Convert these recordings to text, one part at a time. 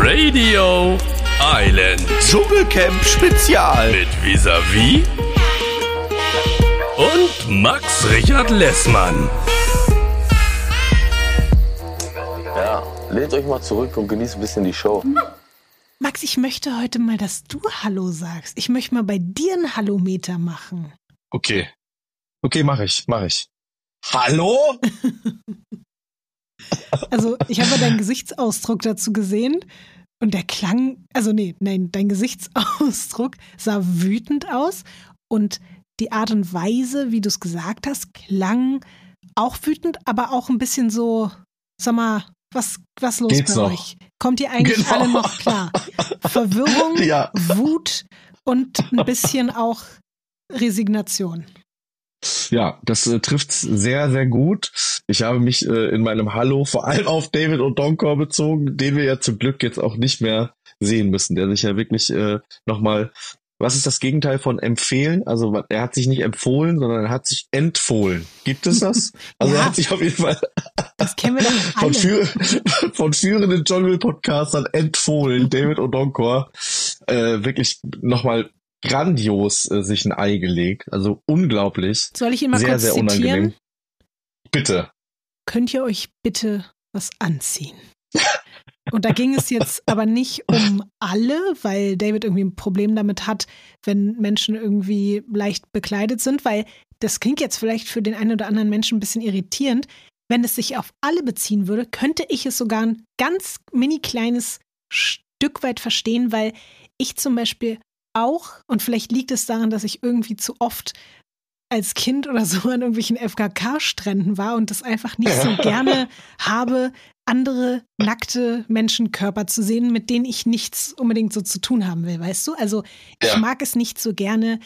Radio Island Dschungelcamp Spezial. mit Visavi und Max Richard Lessmann. Ja, lehnt euch mal zurück und genießt ein bisschen die Show. Ich möchte heute mal, dass du Hallo sagst. Ich möchte mal bei dir einen Hallometer machen. Okay. Okay, mach ich, mach ich. Hallo? Also, ich habe deinen Gesichtsausdruck dazu gesehen und der klang, also nee, nein, dein Gesichtsausdruck sah wütend aus und die Art und Weise, wie du es gesagt hast, klang auch wütend, aber auch ein bisschen so, sag mal, was, was los Geht's bei noch? euch? Kommt ihr eigentlich Genau. alle noch klar? Verwirrung, Ja. Wut und ein bisschen auch Resignation. Ja, das äh, trifft sehr, sehr gut. Ich habe mich äh, in meinem Hallo vor allem auf David Odonkor bezogen, den wir ja zum Glück jetzt auch nicht mehr sehen müssen, der sich ja wirklich äh, nochmal, was ist das Gegenteil von empfehlen? Also er hat sich nicht empfohlen, sondern er hat sich empfohlen. Gibt es das? Also Ja. er hat sich auf jeden Fall Das kennen wir doch von, führ von führenden Jungle-Podcastern empfohlen, David Odonkor, äh, wirklich nochmal grandios äh, sich ein Ei gelegt. Also unglaublich. Soll ich ihn mal sehr, kurz sehr zitieren? unangenehm. Bitte. Könnt ihr euch bitte was anziehen? Und da ging es jetzt aber nicht um alle, weil David irgendwie ein Problem damit hat, wenn Menschen irgendwie leicht bekleidet sind, weil das klingt jetzt vielleicht für den einen oder anderen Menschen ein bisschen irritierend. Wenn es sich auf alle beziehen würde, könnte ich es sogar ein ganz mini kleines Stück weit verstehen, weil ich zum Beispiel auch, und vielleicht liegt es daran, dass ich irgendwie zu oft als Kind oder so an irgendwelchen FKK-Stränden war und das einfach nicht so gerne habe, andere nackte Menschenkörper zu sehen, mit denen ich nichts unbedingt so zu tun haben will, weißt du? Also ich Ja. mag es nicht so gerne,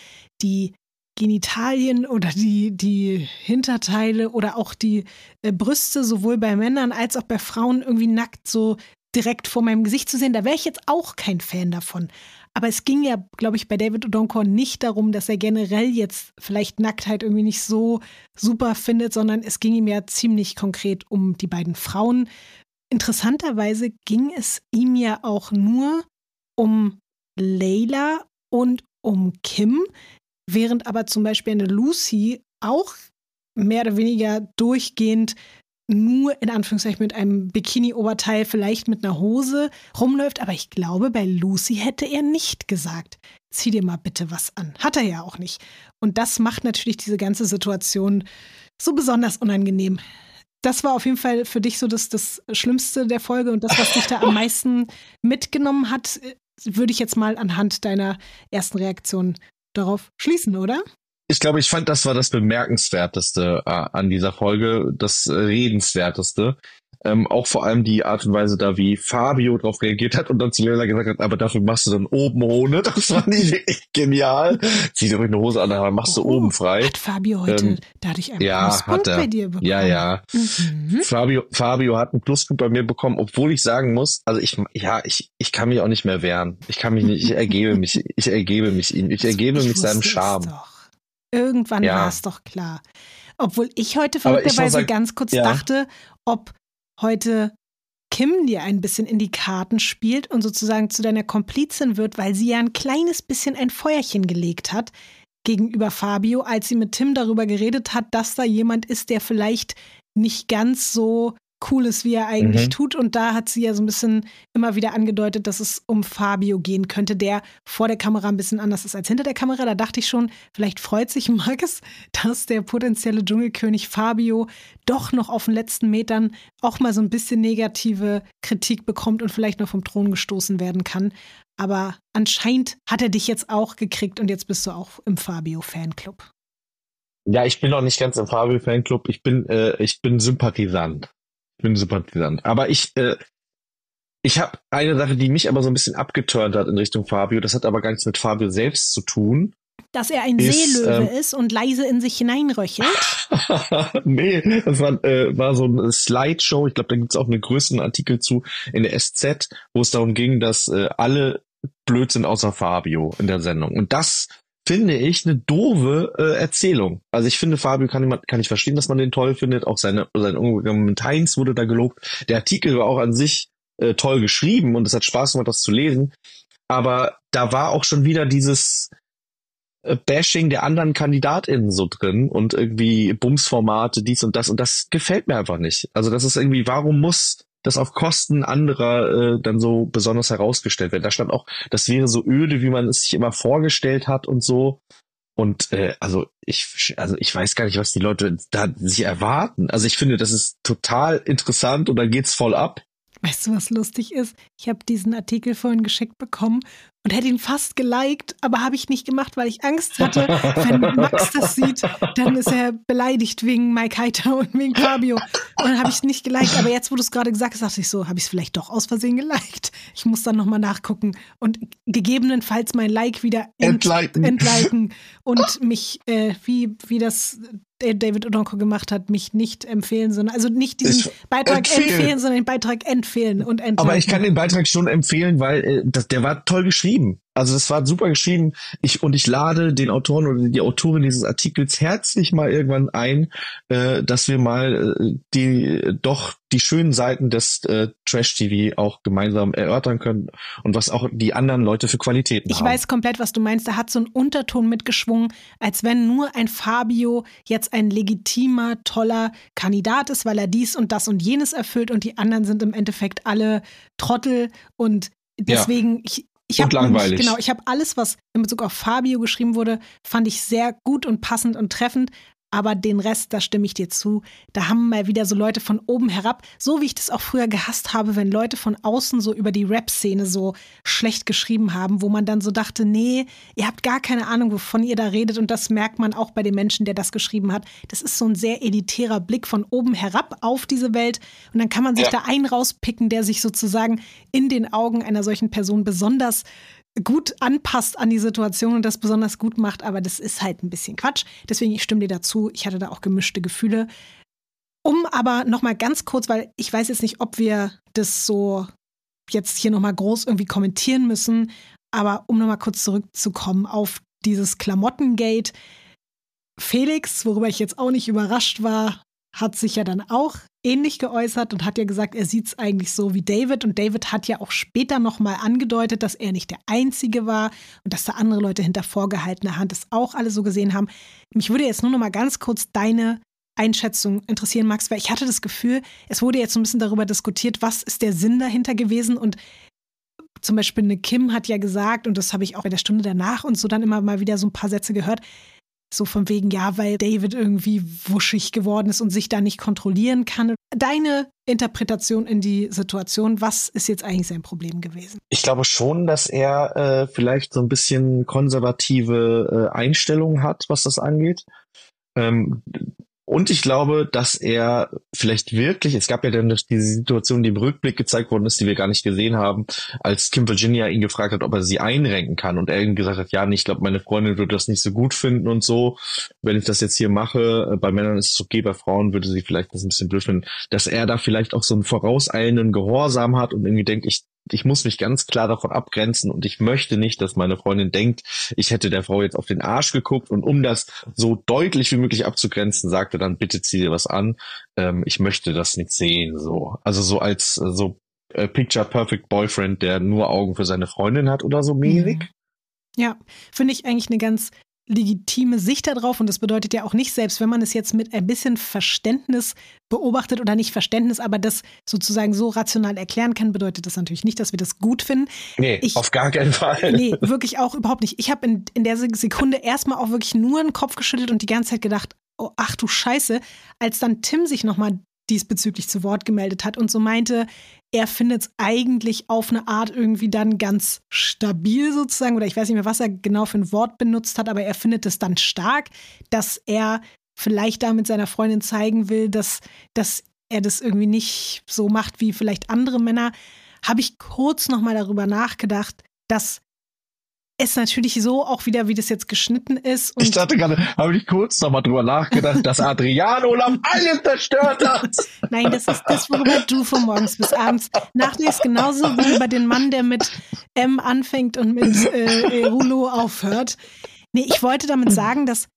die Genitalien oder die, die Hinterteile oder auch die äh, Brüste sowohl bei Männern als auch bei Frauen irgendwie nackt so direkt vor meinem Gesicht zu sehen. Da wäre ich jetzt auch kein Fan davon. Aber es ging ja, glaube ich, bei David Odonkor nicht darum, dass er generell jetzt vielleicht Nacktheit irgendwie nicht so super findet, sondern es ging ihm ja ziemlich konkret um die beiden Frauen. Interessanterweise ging es ihm ja auch nur um Layla und um Kim, während aber zum Beispiel eine Lucy auch mehr oder weniger durchgehend nur in Anführungszeichen mit einem Bikini-Oberteil, vielleicht mit einer Hose rumläuft. Aber ich glaube, bei Lucy hätte er nicht gesagt, zieh dir mal bitte was an. Hat er ja auch nicht. Und das macht natürlich diese ganze Situation so besonders unangenehm. Das war auf jeden Fall für dich so das, das Schlimmste der Folge und das, was dich da am meisten mitgenommen hat, äh, würde ich jetzt mal anhand deiner ersten Reaktion darauf schließen, oder? Ich glaube, ich fand, das war das Bemerkenswerteste äh, an dieser Folge, das äh, Redenswerteste. Ähm, auch vor allem die Art und Weise da, wie Fabio darauf reagiert hat und dann zu Leila gesagt hat, aber dafür machst du dann oben ohne. Das fand ich wirklich genial. Zieh dir ruhig eine Hose an, aber machst du Oh, oben frei. Hat Fabio heute Ähm, dadurch einen ja, Pluspunkt bei dir bekommen? Ja, ja. Mhm. Fabio, Fabio hat einen Pluspunkt bei mir bekommen, obwohl ich sagen muss, also ich, ja, ich, ich kann mich auch nicht mehr wehren. Ich kann mich nicht, ich ergebe mich, ich ergebe mich ihm, ich ergebe Ich mich seinem Charme. Doch. Irgendwann Ja. war es doch klar. Obwohl ich heute verrückterweise ganz kurz ja. dachte, ob heute Kim dir ein bisschen in die Karten spielt und sozusagen zu deiner Komplizin wird, weil sie ja ein kleines bisschen ein Feuerchen gelegt hat gegenüber Fabio, als sie mit Tim darüber geredet hat, dass da jemand ist, der vielleicht nicht ganz so cool ist, wie er eigentlich Mhm. tut. Und da hat sie ja so ein bisschen immer wieder angedeutet, dass es um Fabio gehen könnte, der vor der Kamera ein bisschen anders ist als hinter der Kamera. Da dachte ich schon, vielleicht freut sich Max, dass der potenzielle Dschungelkönig Fabio doch noch auf den letzten Metern auch mal so ein bisschen negative Kritik bekommt und vielleicht noch vom Thron gestoßen werden kann. Aber anscheinend hat er dich jetzt auch gekriegt und jetzt bist du auch im Fabio-Fanclub. Ja, ich bin noch nicht ganz im Fabio-Fanclub. Ich bin, äh, ich bin Sympathisant. Ich bin Sympathisant. Aber ich, äh, ich habe eine Sache, die mich aber so ein bisschen abgeturnt hat in Richtung Fabio. Das hat aber gar nichts mit Fabio selbst zu tun. Dass er ein Ist, Seelöwe ähm, ist und leise in sich hineinröchelt. nee, das war, äh, war so eine Slideshow. Ich glaube, da gibt's auch einen größeren Artikel zu in der SZ, wo es darum ging, dass äh, alle blöd sind außer Fabio in der Sendung. Und das finde ich, eine doofe äh, Erzählung. Also ich finde, Fabio kann, kann ich verstehen, dass man den toll findet. Auch seine, sein Umgang mit Heinz wurde da gelobt. Der Artikel war auch an sich äh, toll geschrieben und es hat Spaß gemacht, das zu lesen. Aber da war auch schon wieder dieses äh, Bashing der anderen KandidatInnen so drin und irgendwie Bumsformate, dies und das. Und das gefällt mir einfach nicht. Also das ist irgendwie, warum muss das auf Kosten anderer äh, dann so besonders herausgestellt werden? Da stand auch, das wäre so öde, wie man es sich immer vorgestellt hat und so. Und äh, also ich, also ich weiß gar nicht, was die Leute da sich erwarten. Also ich finde, das ist total interessant und dann geht's voll ab. Weißt du, was lustig ist? Ich habe diesen Artikel vorhin geschickt bekommen und hätte ihn fast geliked, aber habe ich nicht gemacht, weil ich Angst hatte, wenn Max das sieht, dann ist er beleidigt wegen Mike Heiter und wegen Fabio. Und dann habe ich es nicht geliked. Aber jetzt, wo du es gerade gesagt hast, dachte ich so, habe ich es vielleicht doch aus Versehen geliked. Ich muss dann nochmal nachgucken und gegebenenfalls mein Like wieder ent entliken. entliken und mich, äh, wie, wie das David Odonko gemacht hat, mich nicht empfehlen, sondern also nicht diesen ich Beitrag empfehlen. empfehlen. sondern den Beitrag empfehlen und entliken. Aber ich kann den Beitrag schon empfehlen, weil äh, das, der war toll geschrieben. Also es war super geschrieben. Ich und ich lade den Autoren oder die Autorin dieses Artikels herzlich mal irgendwann ein, äh, dass wir mal äh, die doch die schönen Seiten des äh, Trash TV auch gemeinsam erörtern können und was auch die anderen Leute für Qualitäten ich haben. Ich weiß komplett, was du meinst. Da hat so ein Unterton mitgeschwungen, als wenn nur ein Fabio jetzt ein legitimer, toller Kandidat ist, weil er dies und das und jenes erfüllt und die anderen sind im Endeffekt alle Trottel und deswegen, ja. ich, ich und langweilig. Nämlich, genau, ich habe alles, was in Bezug auf Fabio geschrieben wurde, fand ich sehr gut und passend und treffend. Aber den Rest, da stimme ich dir zu. Da haben mal wieder so Leute von oben herab, so wie ich das auch früher gehasst habe, wenn Leute von außen so über die Rap-Szene so schlecht geschrieben haben, wo man dann so dachte, nee, ihr habt gar keine Ahnung, wovon ihr da redet. Und das merkt man auch bei dem Menschen, der das geschrieben hat. Das ist so ein sehr elitärer Blick von oben herab auf diese Welt. Und dann kann man sich ja. da einen rauspicken, der sich sozusagen in den Augen einer solchen Person besonders gut anpasst an die Situation und das besonders gut macht, aber das ist halt ein bisschen Quatsch. Deswegen, ich stimme dir dazu. Ich hatte da auch gemischte Gefühle. Um aber nochmal ganz kurz, weil ich weiß jetzt nicht, ob wir das so jetzt hier nochmal groß irgendwie kommentieren müssen, aber um nochmal kurz zurückzukommen auf dieses Klamottengate. Felix, worüber ich jetzt auch nicht überrascht war, hat sich ja dann auch ähnlich geäußert und hat ja gesagt, er sieht es eigentlich so wie David. Und David hat ja auch später nochmal angedeutet, dass er nicht der Einzige war und dass da andere Leute hinter vorgehaltener Hand es auch alle so gesehen haben. Mich würde jetzt nur noch mal ganz kurz deine Einschätzung interessieren, Max, weil ich hatte das Gefühl, es wurde jetzt so ein bisschen darüber diskutiert, was ist der Sinn dahinter gewesen und zum Beispiel eine Kim hat ja gesagt, und das habe ich auch bei der Stunde danach und so dann immer mal wieder so ein paar Sätze gehört, so von wegen, ja, weil David irgendwie wuschig geworden ist und sich da nicht kontrollieren kann. Deine Interpretation in die Situation, was ist jetzt eigentlich sein Problem gewesen? Ich glaube schon, dass er äh, vielleicht so ein bisschen konservative äh, Einstellungen hat, was das angeht. Ähm, und ich glaube, dass er vielleicht wirklich, es gab ja dann diese Situation, die im Rückblick gezeigt worden ist, die wir gar nicht gesehen haben, als Kim Virginia ihn gefragt hat, ob er sie einrenken kann. Und er ihm gesagt hat, ja, ich glaube, meine Freundin würde das nicht so gut finden und so. Wenn ich das jetzt hier mache, äh, bei Männern ist es okay, bei Frauen würde sie vielleicht das ein bisschen blöd finden, dass er da vielleicht auch so einen vorauseilenden Gehorsam hat und irgendwie denkt, ich ich muss mich ganz klar davon abgrenzen und ich möchte nicht, dass meine Freundin denkt, ich hätte der Frau jetzt auf den Arsch geguckt und um das so deutlich wie möglich abzugrenzen, sagte dann, bitte zieh dir was an. Ähm, ich möchte das nicht sehen, so. Also so als, so äh, Picture Perfect Boyfriend, der nur Augen für seine Freundin hat oder so mäßig. Mhm. Ja, finde ich eigentlich eine ganz legitime Sicht darauf und das bedeutet ja auch nicht, selbst wenn man es jetzt mit ein bisschen Verständnis beobachtet oder nicht Verständnis, aber das sozusagen so rational erklären kann, bedeutet das natürlich nicht, dass wir das gut finden. Nee, ich, auf gar keinen Fall. Nee, wirklich auch überhaupt nicht. Ich habe in, in der Sekunde erstmal auch wirklich nur den Kopf geschüttelt und die ganze Zeit gedacht, oh, ach du Scheiße, als dann Tim sich nochmal diesbezüglich zu Wort gemeldet hat und so meinte, er findet es eigentlich auf eine Art irgendwie dann ganz stabil sozusagen, oder ich weiß nicht mehr, was er genau für ein Wort benutzt hat, aber er findet es dann stark, dass er vielleicht damit seiner Freundin zeigen will, dass, dass er das irgendwie nicht so macht wie vielleicht andere Männer, habe ich kurz nochmal darüber nachgedacht, dass es natürlich so auch wieder, wie das jetzt geschnitten ist. ich dachte gerade, habe ich kurz nochmal drüber nachgedacht, dass Adriano Olaf alles zerstört hat. Nein, das ist das, worüber du von morgens bis abends nachdenkst, genauso wie über den Mann, der mit M anfängt und mit äh, Rulo aufhört. Nee, ich wollte damit sagen, dass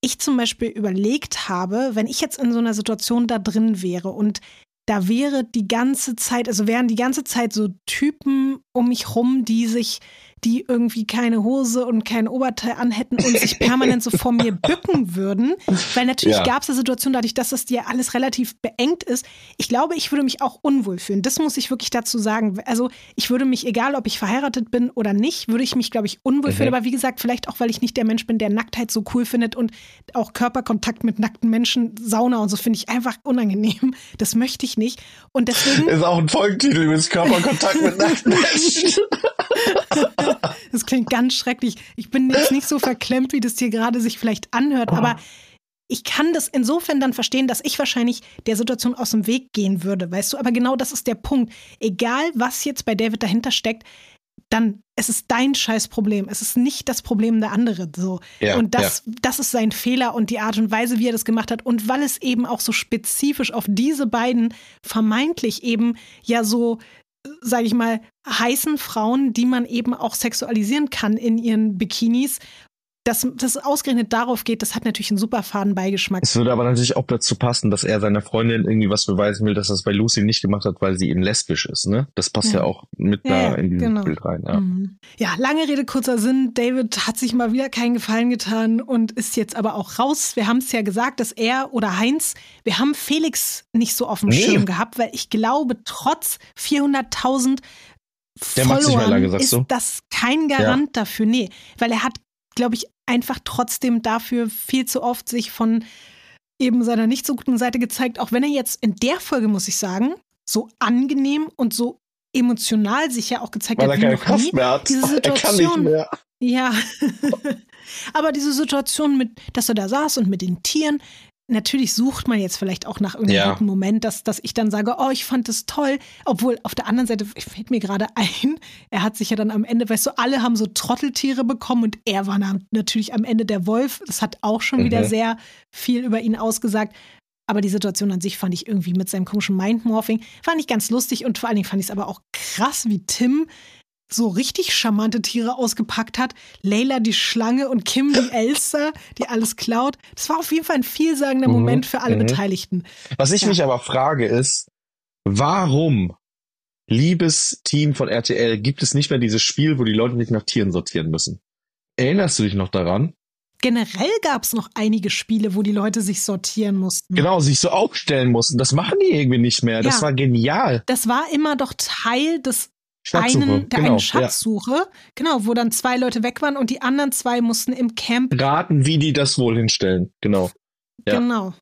ich zum Beispiel überlegt habe, wenn ich jetzt in so einer Situation da drin wäre und da wäre die ganze Zeit, also wären die ganze Zeit so Typen um mich rum, die sich die irgendwie keine Hose und kein Oberteil anhätten und sich permanent so vor mir bücken würden. Weil natürlich Ja. gab es eine Situation, dadurch, dass das dir alles relativ beengt ist. Ich glaube, ich würde mich auch unwohl fühlen. Das muss ich wirklich dazu sagen. Also ich würde mich, egal ob ich verheiratet bin oder nicht, würde ich mich, glaube ich, unwohl Mhm. fühlen. Aber wie gesagt, vielleicht auch, weil ich nicht der Mensch bin, der Nacktheit so cool findet und auch Körperkontakt mit nackten Menschen, Sauna und so finde ich einfach unangenehm. Das möchte ich nicht. Und deswegen, Ist auch ein Folgentitel das Körperkontakt mit nackten Menschen. Ganz schrecklich. Ich bin jetzt nicht so verklemmt, wie das dir gerade sich vielleicht anhört, aber ich kann das insofern dann verstehen, dass ich wahrscheinlich der Situation aus dem Weg gehen würde, weißt du? Aber genau das ist der Punkt. Egal, was jetzt bei David dahinter steckt, dann es ist dein Scheißproblem. Es ist nicht das Problem der andere. So. Ja, und das, das ist sein Fehler und die Art und Weise, wie er das gemacht hat. Und weil es eben auch so spezifisch auf diese beiden vermeintlich eben ja so, sage ich mal, heißen Frauen, die man eben auch sexualisieren kann in ihren Bikinis, dass das ausgerechnet darauf geht, das hat natürlich einen super faden Beigeschmack. Es würde aber natürlich auch dazu passen, dass er seiner Freundin irgendwie was beweisen will, dass er es bei Lucy nicht gemacht hat, weil sie eben lesbisch ist, ne? Das passt ja, Ja. auch mit Ja, da ja, in dieses genau. Bild rein, ja. Mhm. Ja, lange Rede, kurzer Sinn. David hat sich mal wieder keinen Gefallen getan und ist jetzt aber auch raus. Wir haben es ja gesagt, dass er oder Heinz, wir haben Felix nicht so auf dem Nee. Schirm gehabt, weil ich glaube, trotz 400.000 Der nicht mehr Followern lange, sagst ist du? das kein Garant dafür. Nee, weil er hat, glaube ich, einfach trotzdem dafür viel zu oft sich von eben seiner nicht so guten Seite gezeigt, auch wenn er jetzt in der Folge, muss ich sagen, so angenehm und so emotional sich ja auch gezeigt Weil hat, er wie keine noch Kraft nie. mehr hat. Diese Er kann nicht Situation. mehr. Ja. Aber diese Situation mit, dass er da saß und mit den Tieren, natürlich sucht man jetzt vielleicht auch nach irgendeinem Ja. guten Moment, dass, dass ich dann sage, oh, ich fand das toll. Obwohl auf der anderen Seite fällt mir gerade ein, er hat sich ja dann am Ende, weißt du, alle haben so Trotteltiere bekommen und er war natürlich am Ende der Wolf. Das hat auch schon wieder Mhm. sehr viel über ihn ausgesagt. Aber die Situation an sich fand ich irgendwie mit seinem komischen Mindmorphing, fand ich ganz lustig und vor allen Dingen fand ich es aber auch krass, wie Tim so richtig charmante Tiere ausgepackt hat. Layla die Schlange und Kim die Elster, die alles klaut. Das war auf jeden Fall ein vielsagender Mhm, Moment für alle mhm. Beteiligten. Was ich Ja. mich aber frage ist, warum, liebes Team von RTL, gibt es nicht mehr dieses Spiel, wo die Leute nicht nach Tieren sortieren müssen? Erinnerst du dich noch daran? Generell gab es noch einige Spiele, wo die Leute sich sortieren mussten. Genau, sich so aufstellen mussten. Das machen die irgendwie nicht mehr. Das Ja. war genial. Das war immer doch Teil des Schatzsuche. einen, der genau, einen Schatzsuche. Genau, wo dann zwei Leute weg waren und die anderen zwei mussten im Camp. ja. Raten, wie die das wohl hinstellen. Genau. Ja. Genau.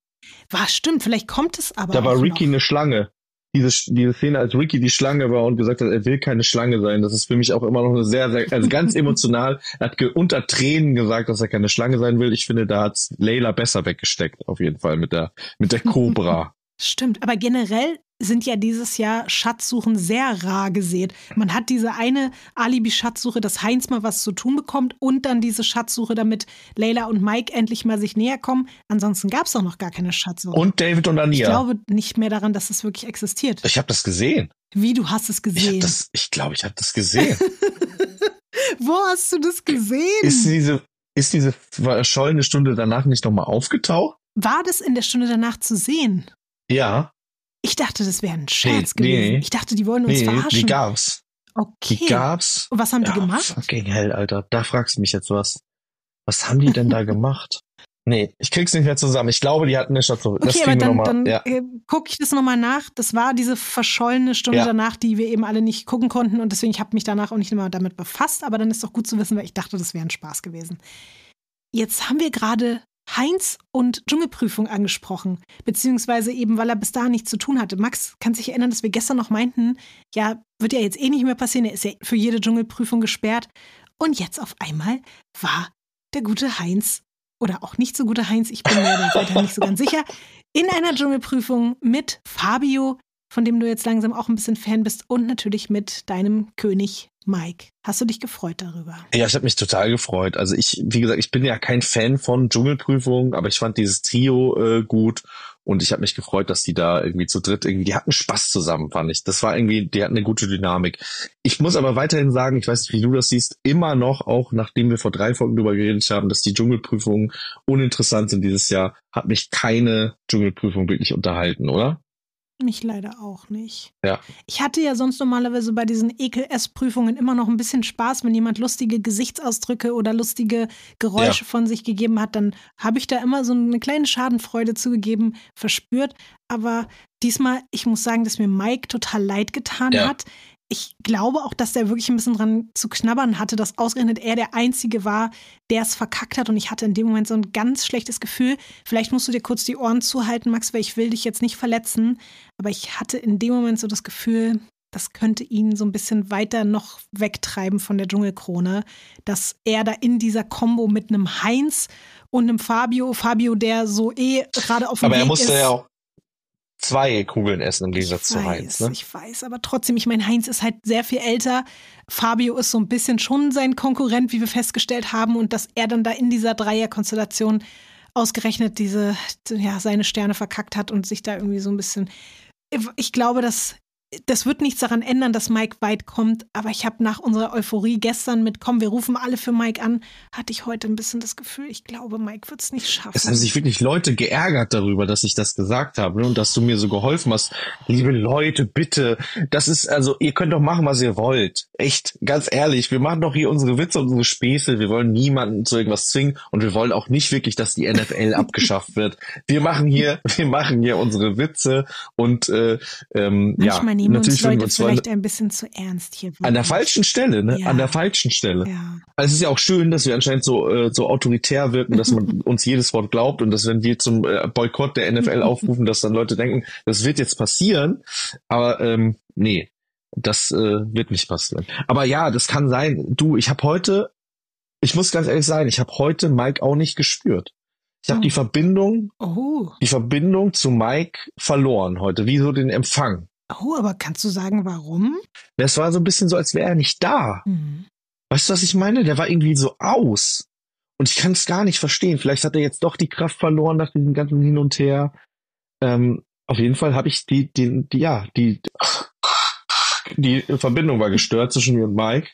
War stimmt, vielleicht kommt es aber. Da war Ricky noch. eine Schlange. Diese, diese Szene, als Ricky die Schlange war und gesagt hat, er will keine Schlange sein, das ist für mich auch immer noch eine sehr, sehr, also ganz emotional. Er hat unter Tränen gesagt, dass er keine Schlange sein will. Ich finde, da hat's Layla besser weggesteckt, auf jeden Fall, mit der, mit der Cobra. Stimmt, aber generell sind ja dieses Jahr Schatzsuchen sehr rar gesät. Man hat diese eine Alibi-Schatzsuche, dass Heinz mal was zu tun bekommt und dann diese Schatzsuche, damit Leila und Mike endlich mal sich näher kommen. Ansonsten gab es auch noch gar keine Schatzsuche. Und David und ich Ania. glaube nicht mehr daran, dass es wirklich existiert. Ich habe das gesehen. Wie, du hast es Ich gesehen? ich glaube, ich habe das gesehen. Wo hast du das gesehen? ist diese, ist diese verschollene Stunde danach nicht nochmal aufgetaucht? War das in der Stunde danach zu sehen? Ja. Ich dachte, das wäre ein Scherz Nee, gewesen. nee. Ich dachte, die wollen uns Nee, verarschen. die gab's. okay. Die gab's. Und was haben die Ja, gemacht? Fucking hell, Alter. Da fragst du mich jetzt was. Was haben die denn da gemacht? Nee, ich krieg's nicht mehr zusammen. Ich glaube, die hatten eine Station. das Okay, aber dann, noch mal. dann Ja. äh, gucke ich das nochmal nach. Das war diese verschollene Stunde Ja. danach, die wir eben alle nicht gucken konnten und deswegen ich habe mich danach auch nicht mehr damit befasst, aber dann ist doch gut zu wissen, weil ich dachte, das wäre ein Spaß gewesen. Jetzt haben wir gerade Heinz und Dschungelprüfung angesprochen, beziehungsweise eben, weil er bis dahin nichts zu tun hatte. Max kann sich erinnern, dass wir gestern noch meinten, ja, wird ja jetzt eh nicht mehr passieren, er ist ja für jede Dschungelprüfung gesperrt. Und jetzt auf einmal war der gute Heinz oder auch nicht so gute Heinz, ich bin mir da weiter nicht so ganz sicher, in einer Dschungelprüfung mit Fabio, von dem du jetzt langsam auch ein bisschen Fan bist, und natürlich mit deinem König Mike. Hast du dich gefreut darüber? ja, ich habe mich total gefreut. Also ich, wie gesagt, ich bin ja kein Fan von Dschungelprüfungen, aber ich fand dieses Trio äh, gut Und ich habe mich gefreut, dass die da irgendwie zu dritt irgendwie, die hatten Spaß zusammen, fand ich. Das war irgendwie, die hatten eine gute Dynamik. Ich muss aber weiterhin sagen, ich weiß nicht, wie du das siehst, immer noch, auch nachdem wir vor drei Folgen drüber geredet haben, dass die Dschungelprüfungen uninteressant sind dieses Jahr, hat mich keine Dschungelprüfung wirklich unterhalten, oder? Mich leider auch nicht. Ja. Ich hatte ja sonst normalerweise bei diesen Ekel-Ess-Prüfungen immer noch ein bisschen Spaß, wenn jemand lustige Gesichtsausdrücke oder lustige Geräusche Ja. von sich gegeben hat, dann habe ich da immer so eine kleine Schadenfreude zugegeben, verspürt. Aber diesmal, ich muss sagen, dass mir Mike total leid getan Ja. hat. Ich glaube auch, dass der wirklich ein bisschen dran zu knabbern hatte, dass ausgerechnet er der Einzige war, der es verkackt hat. Und ich hatte in dem Moment so ein ganz schlechtes Gefühl. Vielleicht musst du dir kurz die Ohren zuhalten, Max, weil ich will dich jetzt nicht verletzen. Aber ich hatte in dem Moment so das Gefühl, das könnte ihn so ein bisschen weiter noch wegtreiben von der Dschungelkrone, dass er da in dieser Kombo mit einem Heinz und einem Fabio, Fabio, der so eh gerade auf dem Aber Weg er musste ist. ja auch zwei Kugeln essen im Gegensatz zu Heinz. Ne? Ich weiß, aber trotzdem, ich meine, Heinz ist halt sehr viel älter. Fabio ist so ein bisschen schon sein Konkurrent, wie wir festgestellt haben, und dass er dann da in dieser Dreierkonstellation ausgerechnet diese, ja, seine Sterne verkackt hat und sich da irgendwie so ein bisschen. Ich glaube, dass das wird nichts daran ändern, dass Mike weit kommt, aber ich habe nach unserer Euphorie gestern mit Komm, wir rufen alle für Mike an, hatte ich heute ein bisschen das Gefühl, ich glaube, Mike wird es nicht schaffen. Es haben sich wirklich Leute geärgert darüber, dass ich das gesagt habe ne? und dass du mir so geholfen hast. Liebe Leute, bitte, das ist, also ihr könnt doch machen, was ihr wollt. Echt, ganz ehrlich, wir machen doch hier unsere Witze und unsere Späße. Wir wollen niemanden zu irgendwas zwingen und wir wollen auch nicht wirklich, dass die NFL abgeschafft wird. Wir machen hier, wir machen hier unsere Witze und äh, ähm, ja, nehmen uns natürlich würden Leute wir uns vielleicht ein bisschen zu ernst hier. an der wirklich. falschen Stelle, ne? Ja. An der falschen Stelle. Ja. Also es ist ja auch schön, dass wir anscheinend so, äh, so autoritär wirken, dass man uns jedes Wort glaubt und dass wenn wir zum äh, Boykott der NFL aufrufen, dass dann Leute denken, das wird jetzt passieren. Aber ähm, nee, das äh, wird nicht passieren. Aber ja, das kann sein. Du, ich habe heute, ich muss ganz ehrlich sein, ich habe heute Mike auch nicht gespürt. Ich habe Oh. die Verbindung, Oh. die Verbindung zu Mike verloren heute, wie so den Empfang. Oh, aber kannst du sagen, warum? Das war so ein bisschen so, als wäre er nicht da. Hm. Weißt du, was ich meine? Der war irgendwie so aus. Und ich kann es gar nicht verstehen. Vielleicht hat er jetzt doch die Kraft verloren nach diesem ganzen Hin und Her. Ähm, auf jeden Fall habe ich die, die, die, ja, die, die Verbindung war gestört zwischen mir und Mike.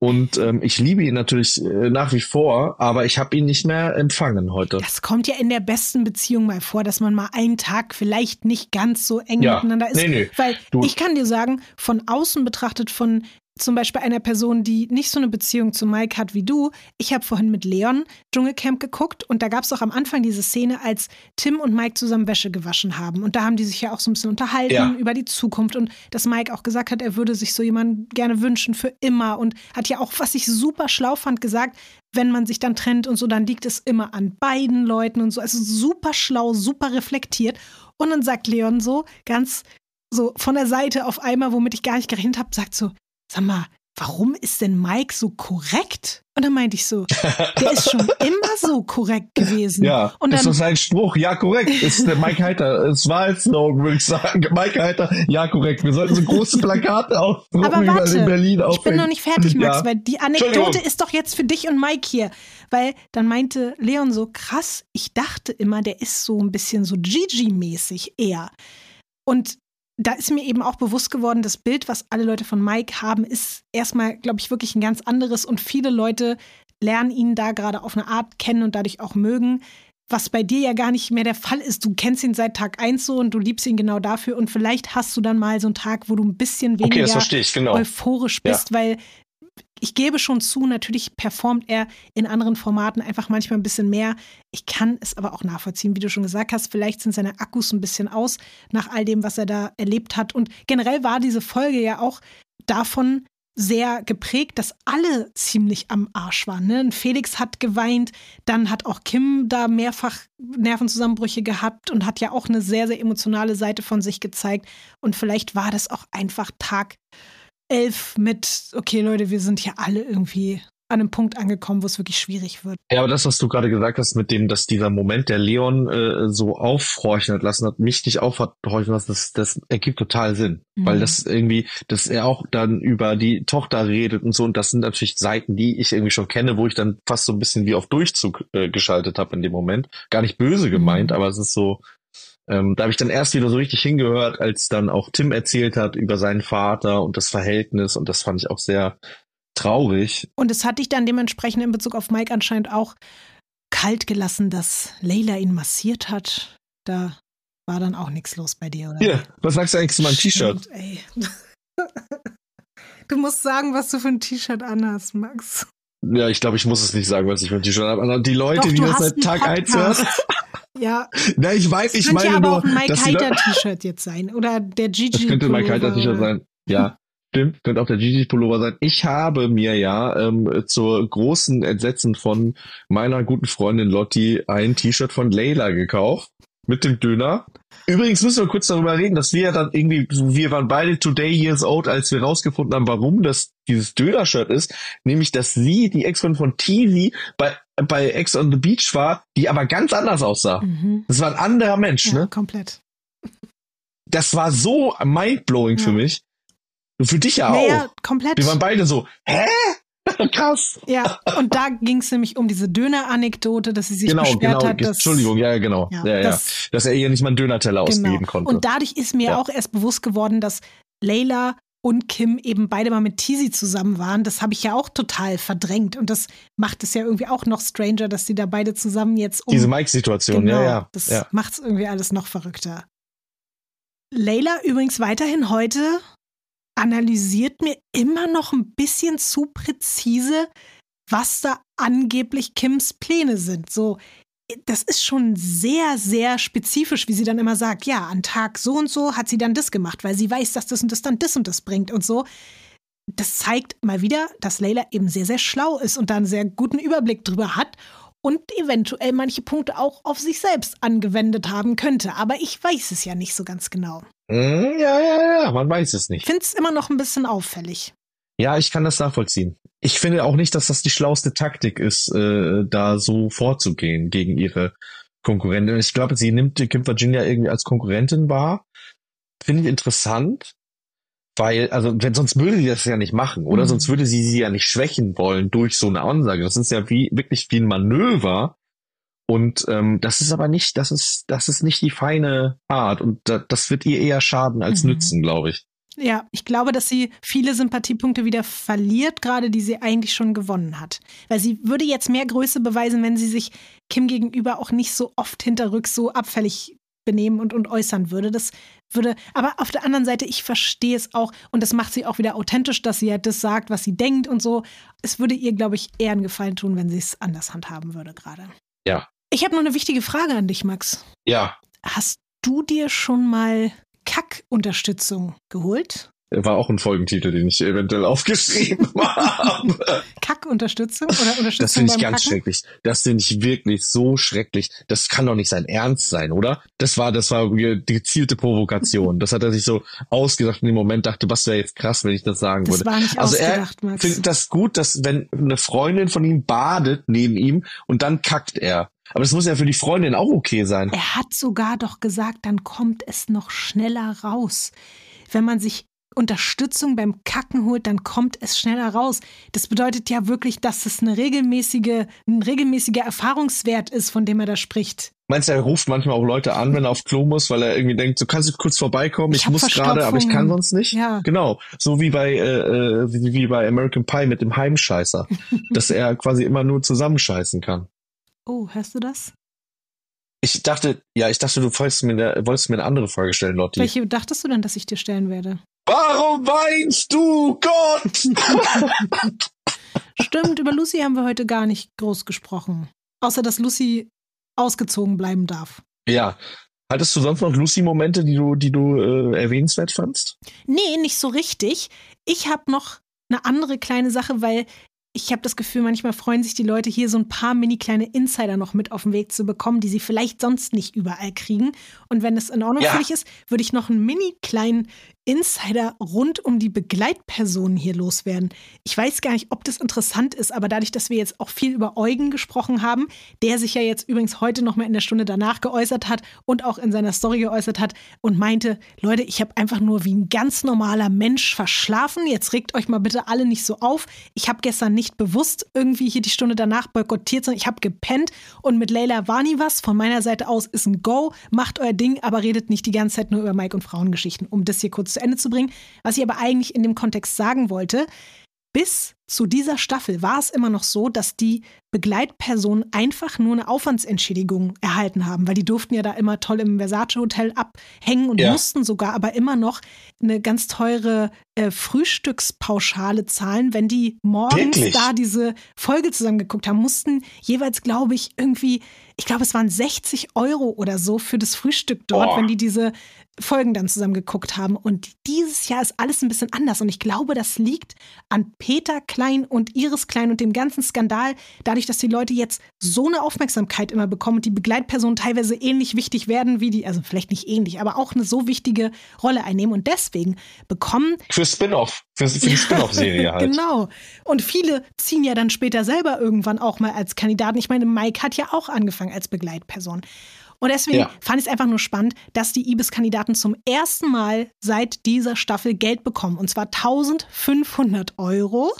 Und ähm, ich liebe ihn natürlich äh, nach wie vor, aber ich habe ihn nicht mehr empfangen heute. Das kommt ja in der besten Beziehung mal vor, dass man mal einen Tag vielleicht nicht ganz so eng Ja. miteinander ist. Nee, nee. Weil Du- ich kann dir sagen, von außen betrachtet, von zum Beispiel einer Person, die nicht so eine Beziehung zu Mike hat wie du. Ich habe vorhin mit Leon Dschungelcamp geguckt und da gab es auch am Anfang diese Szene, als Tim und Mike zusammen Wäsche gewaschen haben. Und da haben die sich ja auch so ein bisschen unterhalten Ja. über die Zukunft und dass Mike auch gesagt hat, er würde sich so jemanden gerne wünschen für immer und hat ja auch, was ich super schlau fand, gesagt, wenn man sich dann trennt und so, dann liegt es immer an beiden Leuten und so. Also super schlau, super reflektiert. Und dann sagt Leon so ganz so von der Seite auf einmal, womit ich gar nicht gerechnet habe, sagt so, sag mal, warum ist denn Mike so korrekt? Und dann meinte ich so, der ist schon immer so korrekt gewesen. Ja, und ist dann, das sein Spruch? Ja, korrekt. Ist der Mike Heiter. Es war ein Slogan, würde ich sagen. Mike Heiter, ja, korrekt. Wir sollten so große Plakate aufdrucken, aber warte, in Berlin ich bin aufhängen. noch nicht fertig, Max, Ja. weil die Anekdote ist doch jetzt für dich und Mike hier. Weil dann meinte Leon so, krass, ich dachte immer, der ist so ein bisschen so Gigi-mäßig eher. Und da ist mir eben auch bewusst geworden, das Bild, was alle Leute von Mike haben, ist erstmal, glaube ich, wirklich ein ganz anderes und viele Leute lernen ihn da gerade auf eine Art kennen und dadurch auch mögen. Was bei dir ja gar nicht mehr der Fall ist. Du kennst ihn seit Tag eins so und du liebst ihn genau dafür. Und vielleicht hast du dann mal so einen Tag, wo du ein bisschen Okay, das weniger verstehe ich, genau. euphorisch Ja. bist, weil ich gebe schon zu, natürlich performt er in anderen Formaten einfach manchmal ein bisschen mehr. Ich kann es aber auch nachvollziehen, wie du schon gesagt hast. Vielleicht sind seine Akkus ein bisschen aus nach all dem, was er da erlebt hat. Und generell war diese Folge ja auch davon sehr geprägt, dass alle ziemlich am Arsch waren. Ne? Felix hat geweint, dann hat auch Kim da mehrfach Nervenzusammenbrüche gehabt und hat ja auch eine sehr, sehr emotionale Seite von sich gezeigt. Und vielleicht war das auch einfach Tag elf mit, okay Leute, wir sind hier alle irgendwie an einem Punkt angekommen, wo es wirklich schwierig wird. Ja, aber das, was du gerade gesagt hast, mit dem, dass dieser Moment, der Leon äh, so aufhorchen hat lassen hat, mich nicht aufhorchen lassen, das, das ergibt total Sinn. Mhm. Weil das irgendwie, dass er auch dann über die Tochter redet und so, und das sind natürlich Seiten, die ich irgendwie schon kenne, wo ich dann fast so ein bisschen wie auf Durchzug äh, geschaltet habe in dem Moment. Gar nicht böse gemeint, Mhm. aber es ist so, Ähm, da habe ich dann erst wieder so richtig hingehört, als dann auch Tim erzählt hat über seinen Vater und das Verhältnis und das fand ich auch sehr traurig. Und es hat dich dann dementsprechend in Bezug auf Mike anscheinend auch kalt gelassen, dass Leila ihn massiert hat. Da war dann auch nichts los bei dir, oder? Hier, was sagst du eigentlich zu meinem T-Shirt? Du musst sagen, was du für ein T-Shirt anhast, Max. Ja, ich glaube, ich muss es nicht sagen, was ich für ein T-Shirt habe. Die Leute, Doch, die das seit Tag 1 hören. Ja, Na, ich weiß, ich könnte meine ja aber nur, auch ein Mike Heiter T-Shirt jetzt sein. Oder der Gigi. Das könnte kalter Pullover. T-Shirt sein. Ja, stimmt. Könnte auch der Gigi-Pullover sein. Ich habe mir ja ähm, zur großen Entsetzen von meiner guten Freundin Lotti ein T-Shirt von Layla gekauft. Mit dem Döner. Übrigens müssen wir kurz darüber reden, dass wir ja dann irgendwie, wir waren beide today years old, als wir rausgefunden haben, warum das dieses Döner-Shirt ist. Nämlich, dass sie, die Ex-Freundin von Teasy, bei, bei Ex on the Beach war, die aber ganz anders aussah. Mhm. Das war ein anderer Mensch, Ja, ne? komplett. Das war so mindblowing für Ja. mich. Und für dich ja auch. Naja, komplett. Wir waren beide so, hä? Krass. Ja, und da ging es nämlich um diese Döner-Anekdote, dass sie sich genau, beschwert genau. hat, dass. Entschuldigung, ja, genau. Ja, Ja, ja, das- Dass er ihr nicht mal einen Dönerteller Genau. ausgeben konnte. Und dadurch ist mir Ja. auch erst bewusst geworden, dass Layla und Kim eben beide mal mit Teasy zusammen waren. Das habe ich ja auch total verdrängt. Und das macht es ja irgendwie auch noch stranger, dass sie da beide zusammen jetzt um. Diese Mike-Situation, genau, ja, ja. Das ja. macht es irgendwie alles noch verrückter. Layla übrigens weiterhin heute analysiert mir immer noch ein bisschen zu präzise, was da angeblich Kims Pläne sind. So, das ist schon sehr, sehr spezifisch, wie sie dann immer sagt, ja, an Tag so und so hat sie dann das gemacht, weil sie weiß, dass das und das dann das und das bringt und so. Das zeigt mal wieder, dass Layla eben sehr, sehr schlau ist und da einen sehr guten Überblick drüber hat und eventuell manche Punkte auch auf sich selbst angewendet haben könnte. Aber ich weiß es ja nicht so ganz genau. Hm, ja, ja, ja, man weiß es Ich nicht. finde es immer noch ein bisschen auffällig. Ja, ich kann das nachvollziehen. Ich finde auch nicht, dass das die schlauste Taktik ist, äh, da so vorzugehen gegen ihre Konkurrentin. Ich glaube, sie nimmt die Kim Virginia irgendwie als Konkurrentin wahr. Finde ich interessant, weil, also, wenn, sonst würde sie das ja nicht machen, oder? Mhm. Sonst würde sie sie ja nicht schwächen wollen durch so eine Ansage. Das ist ja wie, wirklich wie ein Manöver. Und ähm, das ist aber nicht, das ist, das ist nicht die feine Art. Und da, das wird ihr eher schaden als Mhm. nützen, glaube ich. Ja, ich glaube, dass sie viele Sympathiepunkte wieder verliert, gerade die sie eigentlich schon gewonnen hat. Weil sie würde jetzt mehr Größe beweisen, wenn sie sich Kim gegenüber auch nicht so oft hinterrücks so abfällig benehmen und, und äußern würde. Das würde, aber auf der anderen Seite, ich verstehe es auch und das macht sie auch wieder authentisch, dass sie halt das sagt, was sie denkt und so. Es würde ihr, glaube ich, eher einen Gefallen tun, wenn sie es anders handhaben würde gerade. Ja. Ich habe noch eine wichtige Frage an dich, Max. Ja, Hast du dir schon mal Kack-Unterstützung geholt? war auch ein Folgentitel, den ich eventuell aufgeschrieben habe. Kack-Unterstützung oder Das Unterstützung finde ich ganz Kacken? schrecklich. Das finde ich wirklich so schrecklich. Das kann doch nicht sein Ernst sein, oder? Das war, das war die gezielte Provokation. Das hat er sich so ausgedacht in dem Moment, dachte, was wäre jetzt krass, wenn ich das sagen Das würde. war nicht Also er findet das gut, dass wenn eine Freundin von ihm badet neben ihm und dann kackt er. Aber das muss ja für die Freundin auch okay sein. Er hat sogar doch gesagt, dann kommt es noch schneller raus. Wenn man sich Unterstützung beim Kacken holt, dann kommt es schneller raus. Das bedeutet ja wirklich, dass es eine regelmäßige, ein regelmäßiger Erfahrungswert ist, von dem er da spricht. Meinst du, er ruft manchmal auch Leute an, wenn er auf Klo muss, weil er irgendwie denkt, so kannst du kurz vorbeikommen, Ich ich, muss gerade, aber ich kann sonst nicht. Ja. Genau, so wie bei äh, äh, wie, wie bei American Pie mit dem Heimscheißer, dass er quasi immer nur zusammenscheißen kann. Oh, hörst du das? Ich dachte, ja, ich dachte, du wolltest mir, eine, wolltest mir eine andere Frage stellen, Lotti. Welche dachtest du denn, dass ich dir stellen werde? Warum weinst du, Gott? Stimmt, über Lucy haben wir heute gar nicht groß gesprochen. Außer, dass Lucy ausgezogen bleiben darf. ja. Hattest du sonst noch Lucy-Momente, die du, die du äh, erwähnenswert fandst? Nee, nicht so richtig. Ich habe noch eine andere kleine Sache, weil ich habe das Gefühl, manchmal freuen sich die Leute hier so ein paar mini kleine Insider noch mit auf den Weg zu bekommen, die sie vielleicht sonst nicht überall kriegen. Und wenn es in Ordnung Ja. für dich ist, würde ich noch einen mini kleinen Insider rund um die Begleitpersonen hier loswerden. Ich weiß gar nicht, ob das interessant ist, aber dadurch, dass wir jetzt auch viel über Eugen gesprochen haben, der sich ja jetzt übrigens heute noch mal in der Stunde danach geäußert hat und auch in seiner Story geäußert hat und meinte, Leute, ich habe einfach nur wie ein ganz normaler Mensch verschlafen. Jetzt regt euch mal bitte alle nicht so auf. Ich habe gestern nicht bewusst irgendwie hier die Stunde danach boykottiert, sondern ich habe gepennt und mit Leila war nie was. Von meiner Seite aus ist ein Go, macht euer Ding, aber redet nicht die ganze Zeit nur über Mike und Frauengeschichten, um das hier kurz zu Ende zu bringen. Was ich aber eigentlich in dem Kontext sagen wollte, bis zu dieser Staffel war es immer noch so, dass die Begleitpersonen einfach nur eine Aufwandsentschädigung erhalten haben, weil die durften ja da immer toll im Versace Hotel abhängen und Ja. mussten sogar aber immer noch eine ganz teure äh, Frühstückspauschale zahlen, wenn die morgens Wirklich? da diese Folge zusammen geguckt haben, mussten jeweils, glaube ich, irgendwie, ich glaube, es waren 60 Euro oder so für das Frühstück dort, Boah. wenn die diese Folgen dann zusammen geguckt haben. Und dieses Jahr ist alles ein bisschen anders. Und ich glaube, das liegt an Peter Klein und Iris Klein und dem ganzen Skandal, dadurch, dass die Leute jetzt so eine Aufmerksamkeit immer bekommen und die Begleitpersonen teilweise ähnlich wichtig werden wie die, also vielleicht nicht ähnlich, aber auch eine so wichtige Rolle einnehmen. Und deswegen bekommen Für Spin-off, für, für die Spin-off-Serie halt. Genau. Und viele ziehen ja dann später selber irgendwann auch mal als Kandidaten. Ich meine, Mike hat ja auch angefangen als Begleitperson. Und deswegen Ja. fand ich es einfach nur spannend, dass die Ibis-Kandidaten zum ersten Mal seit dieser Staffel Geld bekommen. Und zwar 1500 Euro.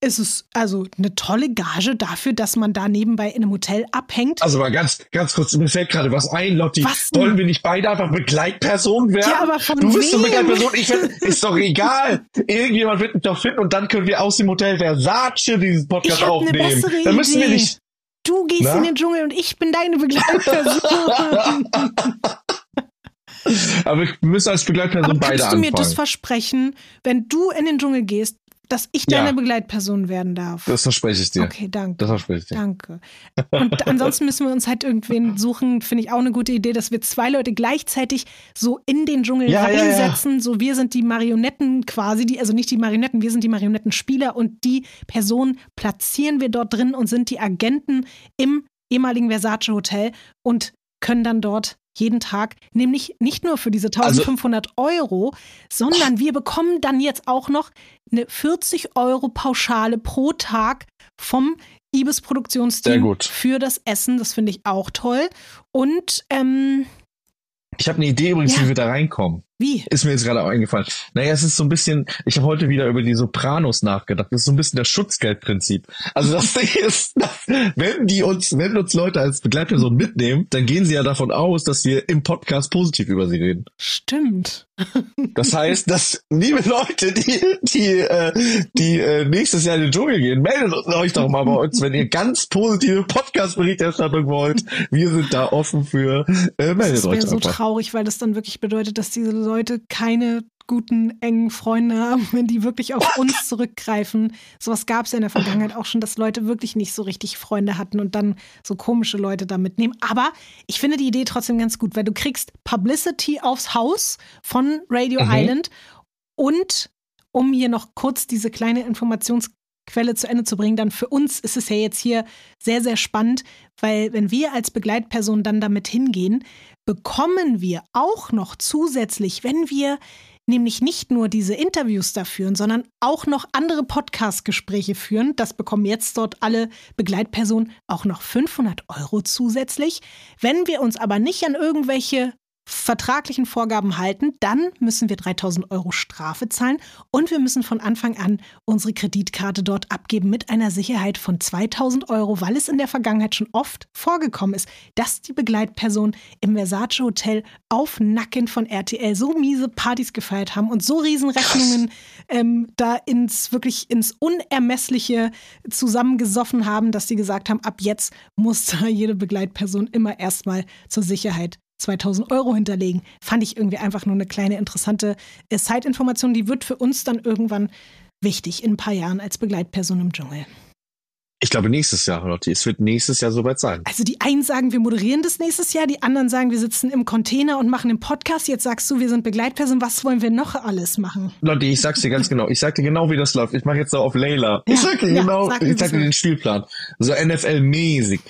Es ist also eine tolle Gage dafür, dass man da nebenbei in einem Hotel abhängt. Also mal ganz, ganz kurz, mir fällt gerade was ein, Lotti. Was? Wollen wir nicht beide einfach Begleitpersonen werden? Ja, aber von Du bist wem? Begleitperson, ich find, ist doch egal. Irgendjemand wird mich doch finden und dann können wir aus dem Hotel Versace diesen Podcast Ich hab eine aufnehmen. bessere dann müssen wir nicht. Du gehst Na? in den Dschungel und ich bin deine Begleitperson. Aber wir müssen als Begleitperson Aber beide kannst du mir das anfangen. versprechen, wenn du in den Dschungel gehst, dass ich Ja. deine Begleitperson werden darf? Das verspreche ich dir. Okay, danke. Das verspreche ich dir. Danke. Und ansonsten müssen wir uns halt irgendwen suchen, finde ich auch eine gute Idee, dass wir zwei Leute gleichzeitig so in den Dschungel Ja, ja, ja. reinsetzen. So, wir sind die Marionetten quasi, die, also nicht die Marionetten, wir sind die Marionettenspieler und die Person platzieren wir dort drin und sind die Agenten im ehemaligen Versace Hotel und können dann dort jeden Tag, nämlich nicht nur für diese Also 1500 Euro, sondern wir bekommen dann jetzt auch noch eine 40 Euro Pauschale pro Tag vom Ibis Produktionsteam für das Essen. Das finde ich auch toll. Und ähm, Ich habe eine Idee übrigens, Ja. wie wir da reinkommen. Wie? Ist mir jetzt gerade auch eingefallen. Naja, es ist so ein bisschen, ich habe heute wieder über die Sopranos nachgedacht. Das ist so ein bisschen das Schutzgeldprinzip. Also das Ding ist, dass, wenn die uns, wenn uns Leute als Begleitperson mitnehmen, dann gehen sie ja davon aus, dass wir im Podcast positiv über sie reden. Stimmt. Das heißt, dass, liebe Leute, die, die, äh, die äh, nächstes Jahr in den Dschungel gehen, meldet euch doch mal bei uns, wenn ihr ganz positive Podcast-Berichterstattung wollt. Wir sind da offen für, äh, meldet Das euch wäre so traurig, weil das dann wirklich bedeutet, dass diese Leute keine guten, engen Freunde haben, wenn die wirklich auf uns zurückgreifen. Sowas gab es ja in der Vergangenheit auch schon, dass Leute wirklich nicht so richtig Freunde hatten und dann so komische Leute da mitnehmen. Aber ich finde die Idee trotzdem ganz gut, weil du kriegst Publicity aufs Haus von Radio Mhm. Island und um hier noch kurz diese kleine Informationsquelle zu Ende zu bringen, dann für uns ist es ja jetzt hier sehr, sehr spannend, weil wenn wir als Begleitperson dann damit hingehen, bekommen wir auch noch zusätzlich, wenn wir nämlich nicht nur diese Interviews da führen, sondern auch noch andere Podcast-Gespräche führen. Das bekommen jetzt dort alle Begleitpersonen auch noch 500 Euro zusätzlich. Wenn wir uns aber nicht an irgendwelche vertraglichen Vorgaben halten, dann müssen wir 3000 Euro Strafe zahlen und wir müssen von Anfang an unsere Kreditkarte dort abgeben mit einer Sicherheit von 2000 Euro, weil es in der Vergangenheit schon oft vorgekommen ist, dass die Begleitpersonen im Versace Hotel auf Nacken von RTL so miese Partys gefeiert haben und so Riesenrechnungen ähm, da ins wirklich ins Unermessliche zusammengesoffen haben, dass sie gesagt haben, ab jetzt muss da jede Begleitperson immer erstmal zur Sicherheit 2000 Euro hinterlegen. Fand ich irgendwie einfach nur eine kleine interessante äh, Side-Information. Die wird für uns dann irgendwann wichtig in ein paar Jahren als Begleitperson im Dschungel. Ich glaube nächstes Jahr, Lotti. Es wird nächstes Jahr soweit sein. Also die einen sagen, wir moderieren das nächstes Jahr, die anderen sagen, wir sitzen im Container und machen den Podcast. Jetzt sagst du, wir sind Begleitperson. Was wollen wir noch alles machen? Lotti, ich sag's dir ganz genau. Ich sag dir genau, wie das läuft. Ich mache jetzt so auf Layla. Ich Ja, sag dir ja, genau, sag ich sag dir den Spielplan. So NFL-mäßig.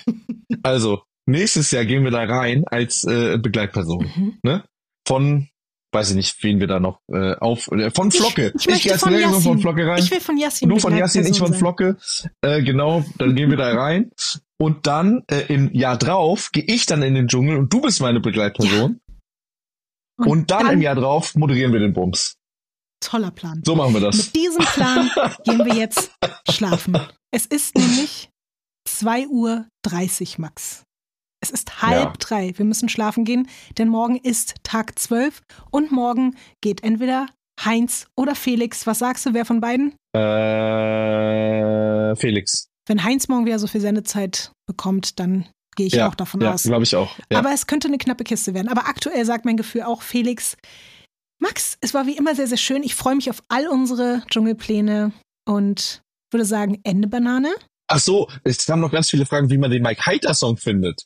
also, nächstes Jahr gehen wir da rein als äh, Begleitperson. Mhm. Ne? Von weiß ich nicht, wen wir da noch äh, auf äh, von Flocke. Ich, ich, gehe als von von Flocke rein. Ich will von Yassin. Du von Yassin, ich von Flocke. Äh, genau, dann gehen wir da rein. Und dann äh, im Jahr drauf gehe ich dann in den Dschungel und du bist meine Begleitperson. sein. Und, dann, im Jahr drauf moderieren wir den Bums. Toller Plan. So machen wir das. Mit diesem Plan gehen wir jetzt schlafen. Es ist nämlich 2.30 Uhr, Max. Es ist halb Ja. drei. Wir müssen schlafen gehen, denn morgen ist Tag 12 und morgen geht entweder Heinz oder Felix. Was sagst du, wer von beiden? Äh, Felix. Wenn Heinz morgen wieder so viel Sendezeit bekommt, dann gehe ich ja, auch davon ja, aus. glaube ich auch. Ja. Aber es könnte eine knappe Kiste werden. Aber aktuell sagt mein Gefühl auch Felix. Max, es war wie immer sehr, sehr schön. Ich freue mich auf all unsere Dschungelpläne und würde sagen, Ende Banane. Ach so, es kamen noch ganz viele Fragen, wie man den Mike Heiter Song findet.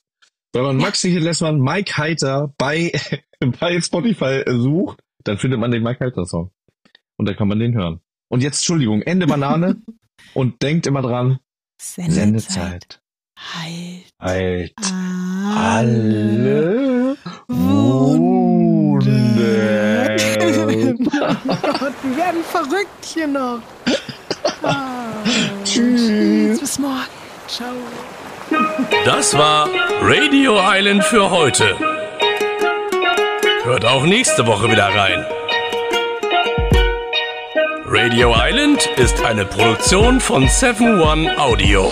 Wenn man Maxi lässt man Mike Heiter bei, bei Spotify sucht, dann findet man den Mike Heiter Song. Und dann kann man den hören. Und jetzt, Entschuldigung, Ende Banane. und denkt immer dran, Sendezeit. Halt Halt alle alle Wunden. Wir werden verrückt hier noch. Ah, Tschüss. Bis morgen. Ciao. Das war Radio Island für heute. Hört auch nächste Woche wieder rein. Radio Island ist eine Produktion von 7 One Audio.